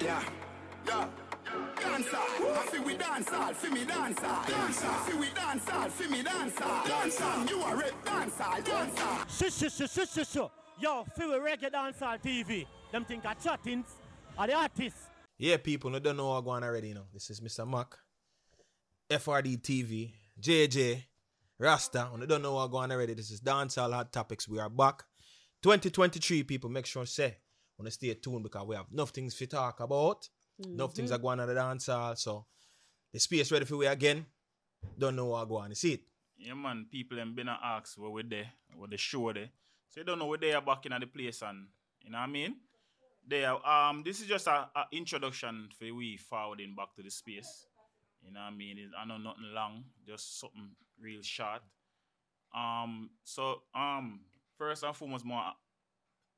Yeah, yeah. Dancehall, I feel we dancehall, see me dancehall. Dancehall, see we dancehall, see me dancehall. Dancehall, you are rap dancehall, dancehall. Shush, shush, shush, shush, shush, shush. Yo, feel reggae dancehall TV. Them think are chattings are the artists. Yeah, people, you don't know what going already, you know. This is Mr. Mac, FRD TV, JJ, Rasta. You don't know what going already. This is Dancehall Hot Topics. We are back. 2023, people, make sure say, want to stay tuned because we have enough things to talk about. Enough things are going on the dancehall. So, the space ready for we again. Don't know what going on. You see it? Yeah, man, people them been a ask where we there, where the show there. So you don't know where they are back in at the place and you know what I mean? They are, um this is just a, a introduction for we forwarding back to the space. You know what I mean? It, I know nothing long, just something real short. Um so um first and foremost more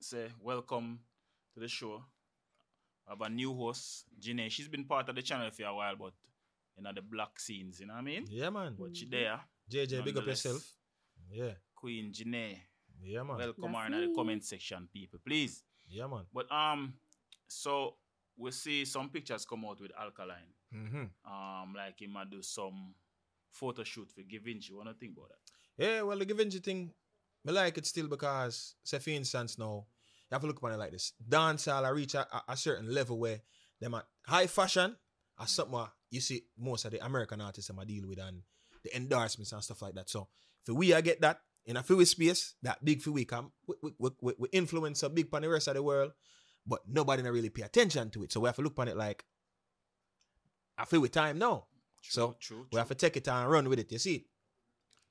say welcome to the show. I have a new host, Janae. She's been part of the channel for a while, but you know the black scenes, you know what I mean? Yeah, man. But she there. JJ, big up yourself. Yeah. Queen Janae. Yeah, man. Welcome That's her in the comment section, people, please. yeah, man. But um, so we see some pictures come out with Alkaline. Mm-hmm. Um, like he might do some photo shoot for Givenchy. What do you think about that? Yeah, well, the Givenchy thing, I like it still because, say for instance now, you have to look upon it like this. Dancehall, I reach a, a, a certain level where them at high fashion are something you see most of the American artists them a deal with and the endorsements and stuff like that. So, if we I get that in a few space, that big for we come, we, we, we, we, influence a big pan the rest of the world, but nobody not really pay attention to it. So we have to look upon it like, I feel with time now. So, true, We have to take it and run with it. You see it?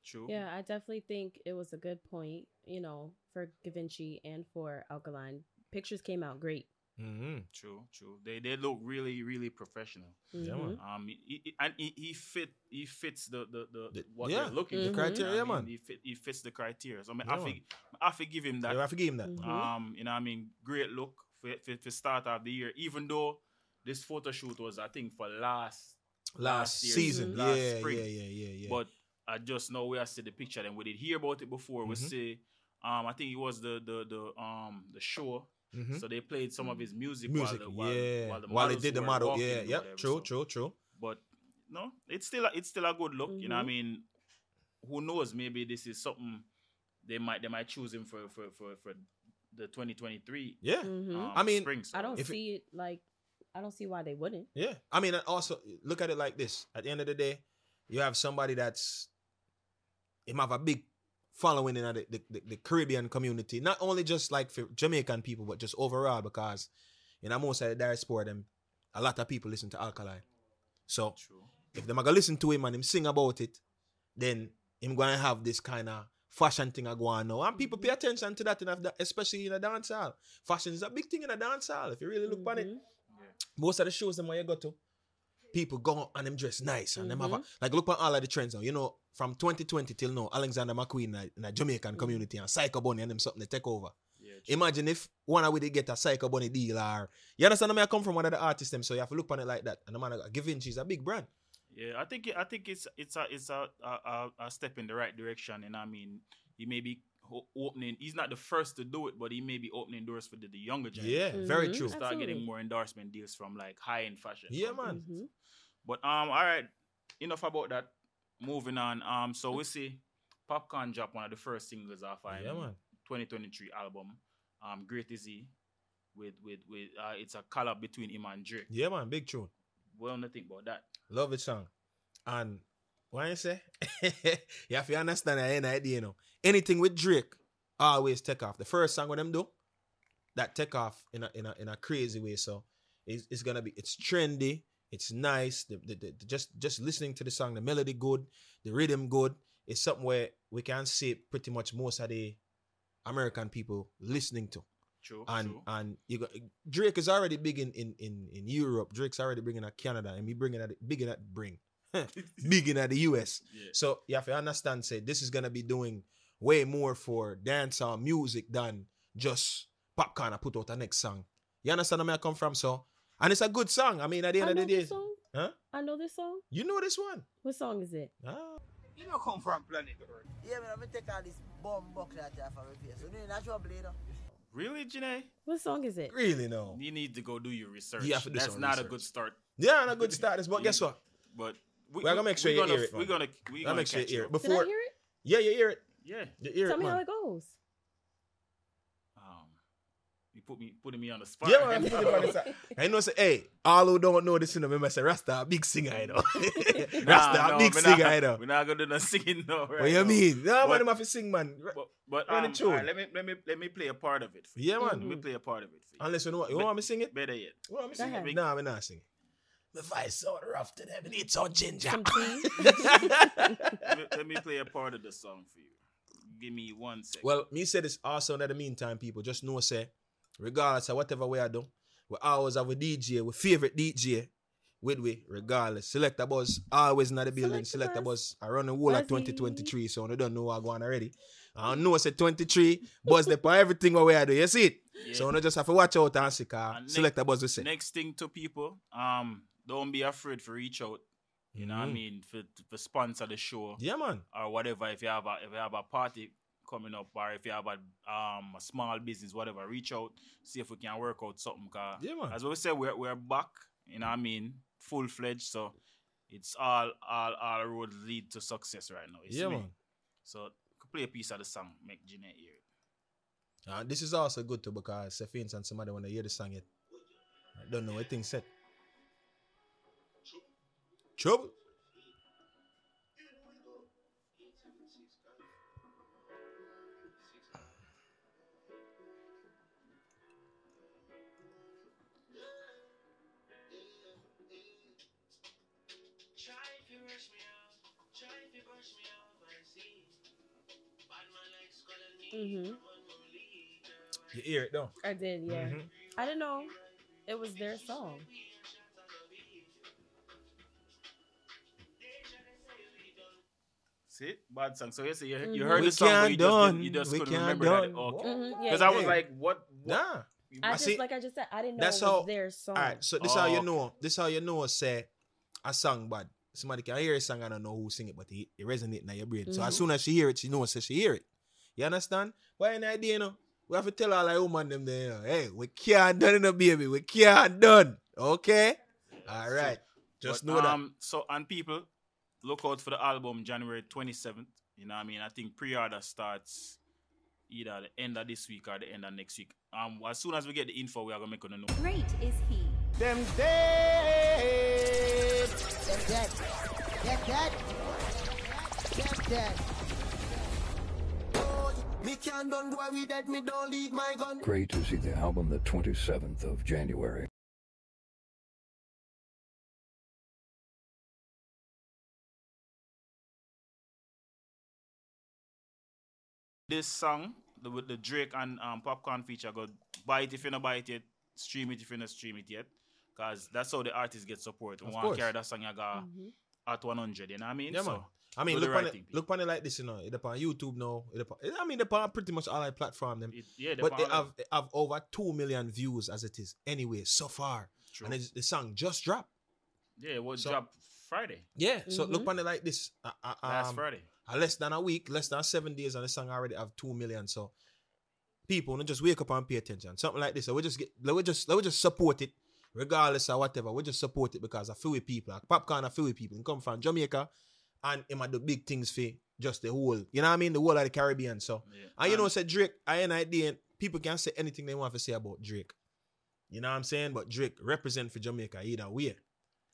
True. Yeah, I definitely think it was a good point, you know, for Givenchy and for Alkaline. Pictures came out great. Mm-hmm. True, true. They they look really, really professional. Yeah, Mhm. man. Um, he, he- and he, he fit he fits the the, the, The- what yeah, they're looking the for. you know criteria, what I man. mean? He fit he fits the criteria. So I mean, Yeah, I think I forgive him that. You have to give him that. Mhm. Um, you know, what I mean, great look for, for, for start of the year. Even though this photo shoot was, I think, for last last year, season. last yeah, spring. yeah, yeah, yeah, yeah. But I just know where I see the picture and we did hear about it before. We Mhm. see, um, I think it was the the the um the show. Mhm. So they played some of his music, music, while, the, yeah. while, the While they did the model, yeah, or yeah. whatever. True, So- true, true. But no, it's still a, it's still a good look. You know, what I Mhm. mean, who knows? Maybe this is something they might they might choose him for for for for the 2023. Yeah, Mhm. um, I mean, spring. So. I don't if see it like I don't see why they wouldn't. yeah. I mean, also look at it like this. At the end of the day, you have somebody that's him have a big following in the, the, the, the Caribbean community. Not only just like for Jamaican people, but just overall because you know most of the diaspora them a lot of people listen to Alkaline. So True. if them are gonna listen to him and him sing about it, then him going to have this kind of fashion thing I go on now. And people pay attention to that, in a- especially in a dance hall. Fashion is a big thing in a dance hall. If you really look on it, Mhm. most of the shows them where you go to, people go and them dress nice and them have a, Mhm. like look at all of the trends now. You know, from 2020 till now, Alexander McQueen in a, Jamaican community and Psycho Bunny and them something to take over. Yeah. Imagine if one of we get a Psycho Bunny deal or you understand where I come from one of the artists them, so you have to look on it like that. And the man Givenchy is a big brand. Yeah, I think I think it's it's a it's a a, a, a step in the right direction, and I mean he may be opening. He's not the first to do it, but he may be opening doors for the, the younger generation. Yeah, very Mhm. true. Start Absolutely. getting more endorsement deals from like high end fashion. Yeah, companies. man. Mhm. But um, all right, enough about that. Moving on. Um, so we see Popcaan drop one of the first singles off our Yeah, man. 2023 album. Um, Great Is He, with with with uh, it's a collab between him and Drake. Yeah, man, big tune. Well, nothing about that. Love it song. And what I say? you have to understand I ain't idea, you know. Anything with Drake always take off. The first song with them do, that take off in a in a in a crazy way. So it's, it's gonna be it's trendy, it's nice. The, the, the, just just listening to the song, the melody good, the rhythm good. It's something where we can see pretty much most of the American people listening to. True. and true. and you got Drake is already big in, in in in Europe. Drake's already bringing at Canada, and me bringing at big in at bring big in at the US. yeah. So you have to understand, say this is gonna be doing way more for dancehall music than just Popcaan. I put out the next song. You understand where I come from? So and it's a good song. I mean, at the end of the day, song. huh? I know this song. You know this one? What song is it? Ah, You don't come from planet Earth. Yeah, man, I'm take all this bomb buckler that you have for repair. So, you know, natural blade. Really, Janae? What song is it? Really no. You need to go do your research. You have to do That's some not a good start. Yeah, and a good start is, but guess what? But we, We're gonna make sure we're you gonna, hear it, We're man. gonna, we're I'll gonna make sure you catch hear it up. Did I hear it? Yeah, you hear it. Yeah. You hear Tell it, me man. how it goes. You put me putting me on the spot. Yeah, man. put it on the side. I know say, hey, all who don't know this, you know, remember say Rasta a big singer, you know. Rasta a big singer, not, you know. We're not gonna do no singing no. Right What you now. mean? No, man, But- them have to sing, man. But, but Run the um, tune. alright, let me let me let me play a part of it. For you. Yeah, man. Let me play a part of it. For you. Unless you know what, you want me to sing it? Better yet. You want me to Go sing it? Nah, I'm not sing it. My voice so rough today, I need some ginger. Let, me, let me play a part of the song for you. Give me one second. Well, me said this also in the meantime, people just know say, regardless of whatever way I do, we always have a DJ, we favorite DJ with we, regardless. Select a buzz, always in the building. Select Select a a buzz. buzz. I run the whole of Buzzy. 2023, so I don't know what I'm going already. I know I said 23, buzz the for everything what we I do. You see it? Yeah. So I just have to watch out and see, car. And Select a buzz we say. Next thing to people, um, don't be afraid to reach out. You know what I Mhm. mean? For for sponsor the show Yeah, man. or whatever. If you have a if you have a party coming up or if you have a um a small business, whatever, reach out, see if we can work out something. Cause Yeah, man. as we say, we're we're back. You know what I mean? Full fledged. So it's all all all roads lead to success right now. See Yeah, me? man. So play a piece of the song, make Jeanette hear it. Uh, this is also good too because say for instance somebody when they hear the song it I don't know what thing said. Trouble. Skull and knee, Mhm. one more lead, girl. You hear it though. I did, yeah. Mhm. I didn't know it was their song. See, bad song. So you see, you, you Mhm. heard We the song, but you just, done. didn't, you just We couldn't can't remember done. that. Okay. Mhm, yeah, Because I was like, what? what? Nah. I I just see- like I just said, I didn't know That's it was how- their song. All right, so this Oh, how you okay. know. This how you know. Say a song bad. Somebody can hear a song I don't know who sing it, but it, it resonate in your brain. So as Mhm. soon as she hear it, she knows. Say she hear it. You understand? Why any idea? You know, we have to tell all our woman them there. You know, hey, we can't done in a baby. We can't done. Okay. All right. Just But, know that. um, So, and people, look out for the album January 27th. You know what I mean? I think pre order starts either the end of this week or the end of next week. Um, As soon as we get the info, we are going to make on the know. Great is he. Them dead. Them dead. Dead, dead. Dead, dead. Me can't done boy, we dead, me don't leave my gun. Great to see the album, the 27th of January. This song, the, with the Drake and um, Popcaan feature, go buy it if you don't buy it yet, stream it if you don't stream it yet. Because that's how the artist get support. We Of want to course. carry that song you got Mhm. at 100, you know what I mean? Yeah, so, man. I mean, look the on right it. thing, Look on it like this, you know. It upon YouTube now. It upon, I mean, it upon pretty much all I platform them. it, yeah, but they all- have they have over two million views as it is anyway so far. True. And it's, the song just dropped. Yeah, it was So- drop Friday, Yeah. So look Mhm. on it like this. Uh, uh, last um, Friday. uh, less than a week, less than seven days, and the song already have two million. So people don't just wake up and pay attention. Something like this. So we just get let we just let we just support it, regardless of whatever. We just support it because I feel with people. Like Popcaan I feel with people. He come from Jamaica and him might do big things for just the whole, you know what I mean? The whole of the Caribbean. So Yeah. and you know, said Drake, I ain't idea. People can't say anything they want to say about Drake. You know what I'm saying? But Drake represent for Jamaica either way.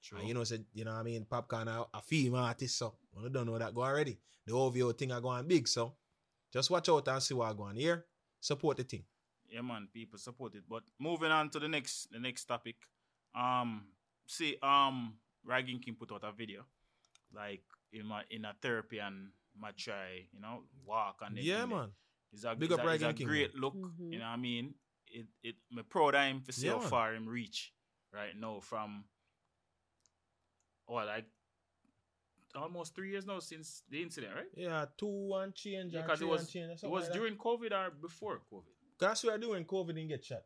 True. And you know, said you know what I mean, Popcaan a, a female artist, so I don't know that go already. The OVO thing are going big, so just watch out and see what going on here. Support the thing. yeah, man, people support it. But moving on to the next the next topic. Um, see, um, Rygin King put out a video, like in my in a therapy and my try, you know, walk and yeah, everything there. man. It's a, Big it's up a, it's a King, great man. look. Mhm. You know what I mean? It it me proud of him to see Yeah, how man. far him reach right now from oh like almost three years now since the incident, right? Yeah, two and change Yeah, and because it three was and change. or it something was like that. during COVID or before COVID. That's what I doing COVID didn't get shot.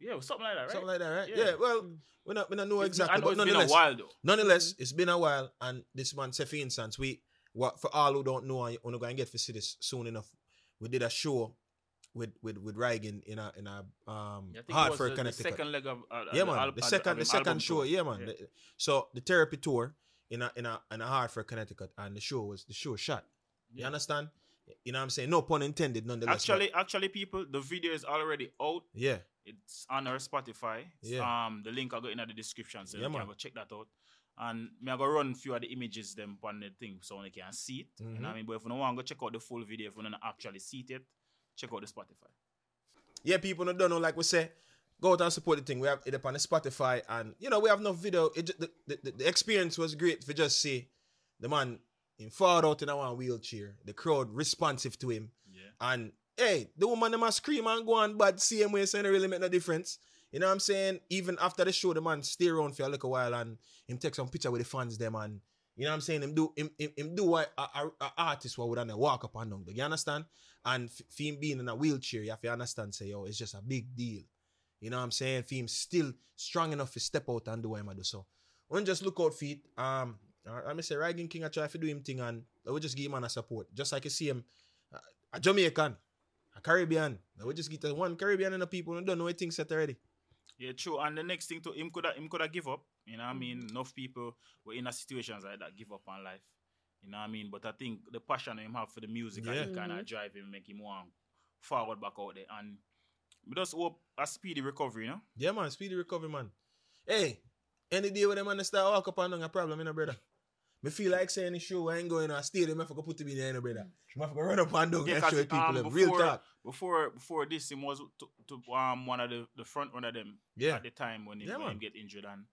Yeah, something like that, right? Something like that, right? Yeah. Yeah, well, we not we not know It's been- exactly, I know but it's been a nonetheless, while though. nonetheless, it's been a while, and this man, say for instance, we what for all who don't know, and you're gonna get to see this soon enough. We did a show with with with Rygin in a in a um Yeah, I Hartford, the, the Connecticut. second leg of uh, yeah, the man. the of second, of the second show, tour. yeah, man. The- so the therapy tour in a in a in a Hartford, Connecticut, and the show was the show shot. You understand? You know what I'm saying? No pun intended, nonetheless. but- Actually, actually, people, the video is already out. yeah, It's on our Spotify. Yeah. Um, the link I got in the description, so Yeah, you can man. go check that out. And me I go run a few of the images them on the thing so you can see it. You know what Mhm. I mean? But if you don't want to go check out the full video, if you don't actually see it, yet, check out the Spotify. yeah. People don't know, like we say, go out and support the thing. We have it up on the Spotify, and you know we have no video. It the, the, the, experience was great. For just see the man in far out in a one wheelchair, the crowd responsive to him. Yeah. And hey, the woman them a scream and go on bad same way, so it really make no difference. You know what I'm saying? Even after the show, the man stay around for a little while and him take some picture with the fans them and you know what I'm saying? Him do him, him, him do what a, artist would have walk up and down. You understand? And f- him being in a wheelchair, you have to understand, say, yo, it's just a big deal. You know what I'm saying? For him still strong enough to step out and do what him do. So when just look out for it. Um I say Rygin King I try to do him thing and I will just give him a support. Just like you see him uh, a Jamaican, a Caribbean. I will just get the one Caribbean and the people who don't know anything set already. Yeah, true. And the next thing to him could have, him could have give up. You know what I mean? Mm. Enough people were in a situations like that give up on life. You know what I mean? But I think the passion him have for the music Yeah. and it kind of mm-hmm. drive him, make him want forward back out there. And we just hope a speedy recovery, you know? Yeah, man, speedy recovery, man. Hey, any day when them man start walk up and down a problem, you know, brother. Me feel like saying the show, I ain't going to a stadium, I forgot put to be there, know, brother. I forgot run up and down Yeah, and show people um, them. real talk. Before before this, him was to, to um one of the, the front runner them Yeah. at the time when he, Yeah, when him get injured and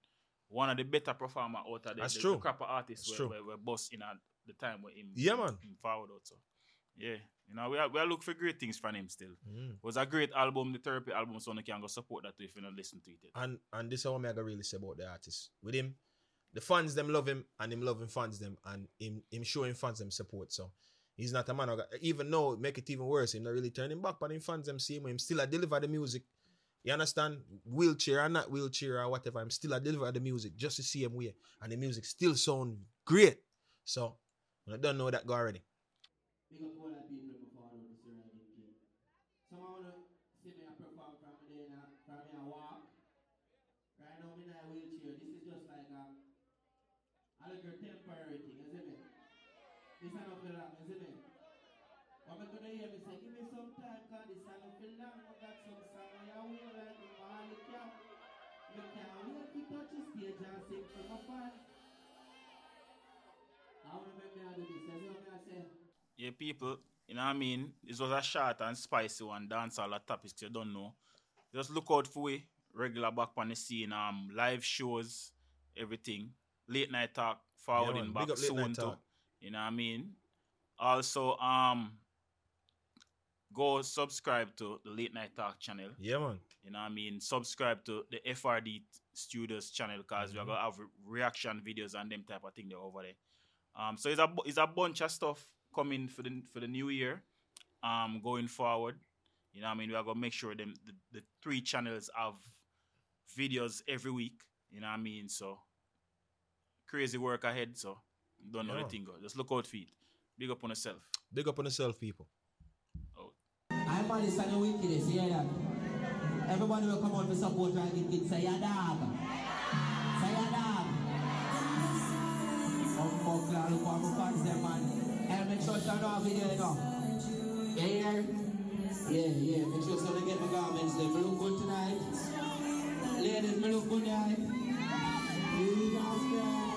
one of the better performer out of the, That's the, true. the crapper artists That's were, true. were, were boss in at the time when him, Yeah, man. him forward out. So yeah, you know, we are we are look for great things from him still. Mm. was a great album, the therapy album, so you can go support that if you don't listen to it. yet. And and this is what me I really say about the artist. With him, the fans them love him and him loving fans them and him him showing fans them support. So he's not a man even though make it even worse, him not really turning back, but him fans them see him, him still I deliver the music. You understand? Wheelchair or not wheelchair or whatever, I'm still a deliver the music just to see him way. And the music still sound great. So I don't know that guy already. Yeah, people, you know what I mean? This was a short and spicy one, dance all the topics you don't know. Just look out for we regular back on the scene, um, live shows, everything. Late night talk, forwarding man. back Big up Late soon too. You know what I mean? Also, um go subscribe to the Late Night Talk channel. Yeah, man. You know what I mean? Subscribe to the FRD Studios channel because we're Mhm. gonna have reaction videos and them type of thing there over there. Um, so it's a it's a bunch of stuff coming for the for the new year. Um, going forward, you know what I mean? We are gonna make sure them the, the three channels have videos every week. You know what I mean? So crazy work ahead. So don't know Yeah. the thing. Go. Just look out for it. Big up on yourself. Big up on yourself, people. I'm on this and the wickedest, you hear that? Everybody will come out to support Ragged Kid, say ya dog. Say ya dog. Um, buckler, look what my fans man. And make sure you turn off the air now. Yeah, yeah. Yeah, yeah. Make sure so get my garments. They look good tonight. Ladies, they look good tonight. You guys,